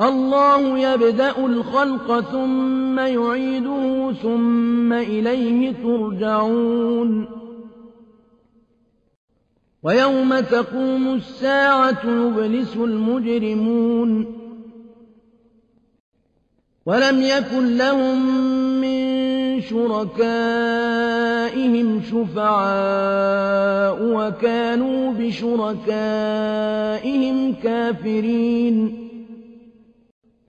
الله يبدأ الخلق ثم يعيده ثم إليه ترجعون. ويوم تقوم الساعة يبلس المجرمون. ولم يكن لهم من شركائهم شفعاء وكانوا بشركائهم كافرين.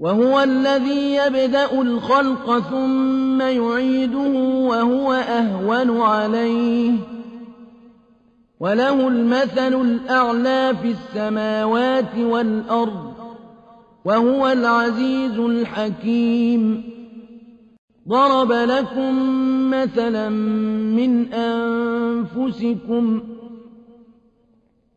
وهو الذي يبدأ الخلق ثم يعيده وهو أهون عليه. وله المثل الأعلى في السماوات والأرض وهو العزيز الحكيم. ضرب لكم مثلا من أنفسكم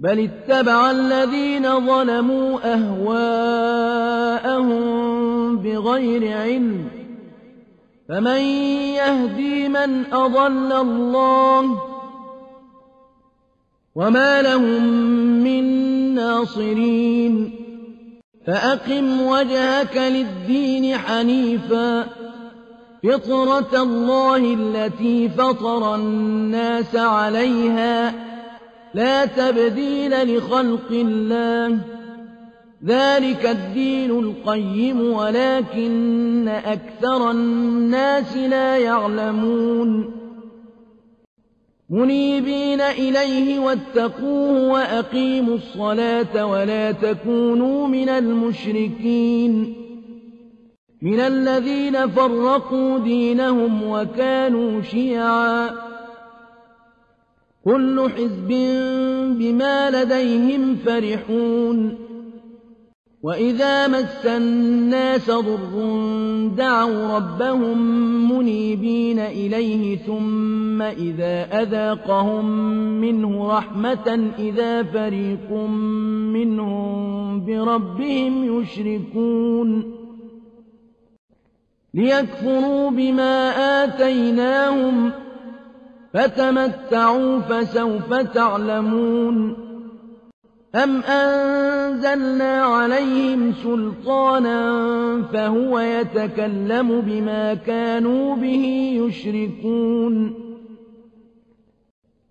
بل اتبع الذين ظلموا أهواءهم بغير علم فمن يهدي من أضل الله وما لهم من ناصرين فأقم وجهك للدين حنيفا فطرة الله التي فطر الناس عليها لا تبديل لخلق الله. ذلك الدين القيم ولكن أكثر الناس لا يعلمون. منيبين إليه واتقوه وأقيموا الصلاة ولا تكونوا من المشركين. من الذين فرقوا دينهم وكانوا شيعاً. كل حزب بما لديهم فرحون. وإذا مس الناس ضر دعوا ربهم منيبين إليه ثم إذا أذاقهم منه رحمة إذا فريق منهم بربهم يشركون. ليكفروا بما آتيناهم فتمتعوا فسوف تعلمون أم أنزلنا عليهم سلطانا فهو يتكلم بما كانوا به يشركون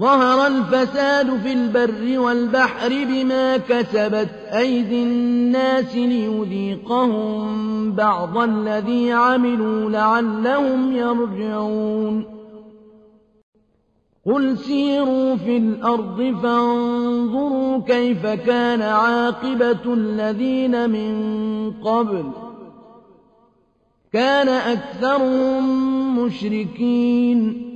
ظهر الفساد في البر والبحر بما كسبت أيدي الناس ليذيقهم بعض الذي عملوا لعلهم يرجعون. قل سيروا في الأرض فانظروا كيف كان عاقبة الذين من قبل. كان أكثرهم مشركين.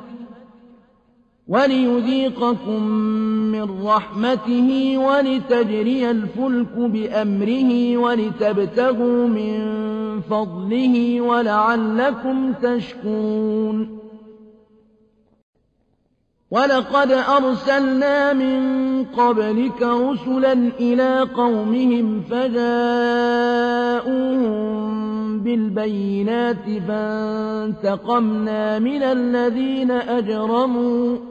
وليذيقكم من رحمته ولتجري الفلك بأمره ولتبتغوا من فضله ولعلكم تشكرون. ولقد أرسلنا من قبلك رسلا إلى قومهم فجاءوهم بالبينات فانتقمنا من الذين أجرموا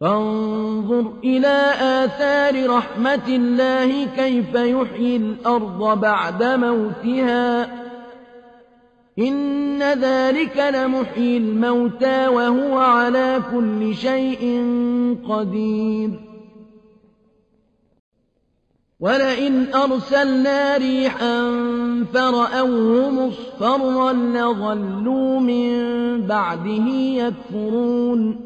فانظر إلى آثار رحمة الله كيف يحيي الأرض بعد موتها. إن ذلك لمحيي الموتى وهو على كل شيء قدير. ولئن أرسلنا ريحا فرأوه مصفرا لظلوا من بعده يكفرون.